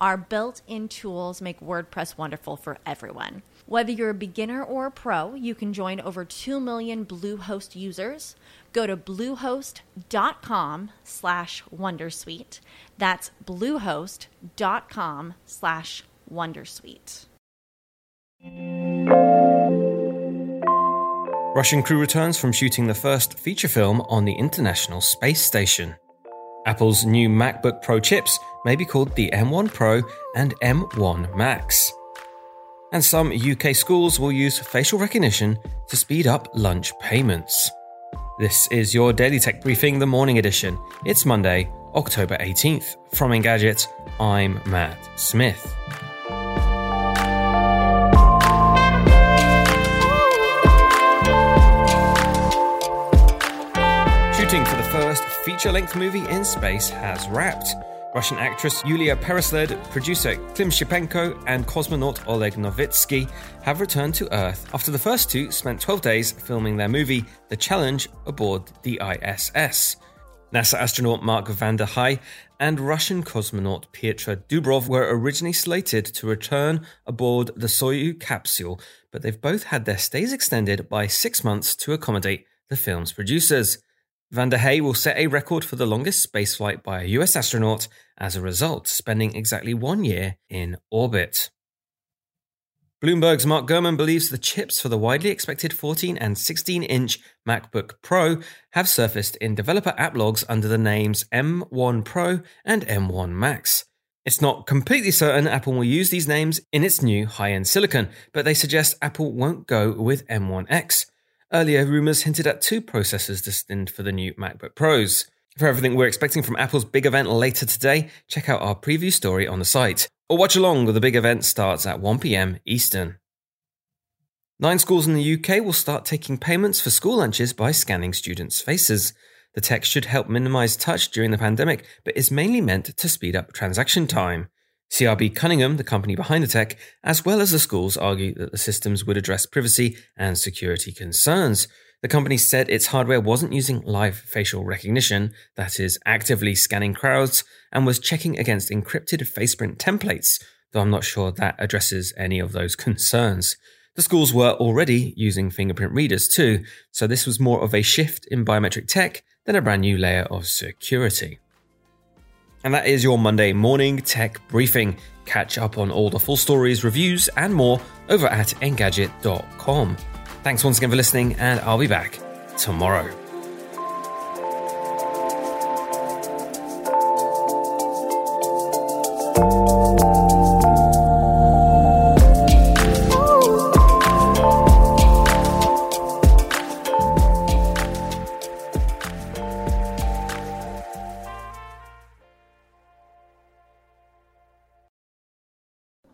Our built in tools make WordPress wonderful for everyone. Whether you're a beginner or a pro, you can join over 2 million Bluehost users. Go to bluehost.com slash wondersuite. That's bluehost.com slash wondersuite. Russian crew returns from shooting the first feature film on the International Space Station. Apple's new MacBook Pro chips may be called the M1 Pro and M1 Max. And some UK schools will use facial recognition to speed up lunch payments. This is your Daily Tech Briefing, the morning edition. It's Monday, October 18th. From Engadget, I'm Matt Smith. Shooting for the first feature length movie in space has wrapped. Russian actress Yulia Peresild, producer Klim Shipenko, and cosmonaut Oleg Novitsky have returned to Earth after the first two spent 12 days filming their movie The Challenge aboard the ISS. NASA astronaut Mark Vande Hei and Russian cosmonaut Pyotr Dubrov were originally slated to return aboard the Soyuz capsule, but they've both had their stays extended by six months to accommodate the film's producers. Vande Hei will set a record for the longest spaceflight by a US astronaut as a result, spending exactly one year in orbit. Bloomberg's Mark Gurman believes the chips for the widely expected 14 and 16 inch MacBook Pro have surfaced in developer app logs under the names M1 Pro and M1 Max. It's not completely certain Apple will use these names in its new high end silicon, but they suggest Apple won't go with M1X. Earlier, rumours hinted at two processors destined for the new MacBook Pros. For everything we're expecting from Apple's big event later today, check out our preview story on the site. Or watch along, the big event starts at 1pm Eastern. Nine schools in the UK will start taking payments for school lunches by scanning students' faces. The tech should help minimise touch during the pandemic, but is mainly meant to speed up transaction time. CRB Cunningham, the company behind the tech, as well as the schools, argue that the systems would address privacy and security concerns. The company said its hardware wasn't using live facial recognition, that is, actively scanning crowds, and was checking against encrypted faceprint templates, though I'm not sure that addresses any of those concerns. The schools were already using fingerprint readers too, so this was more of a shift in biometric tech than a brand new layer of security. And that is your Monday morning tech briefing. Catch up on all the full stories, reviews, and more over at Engadget.com. Thanks once again for listening, and I'll be back tomorrow.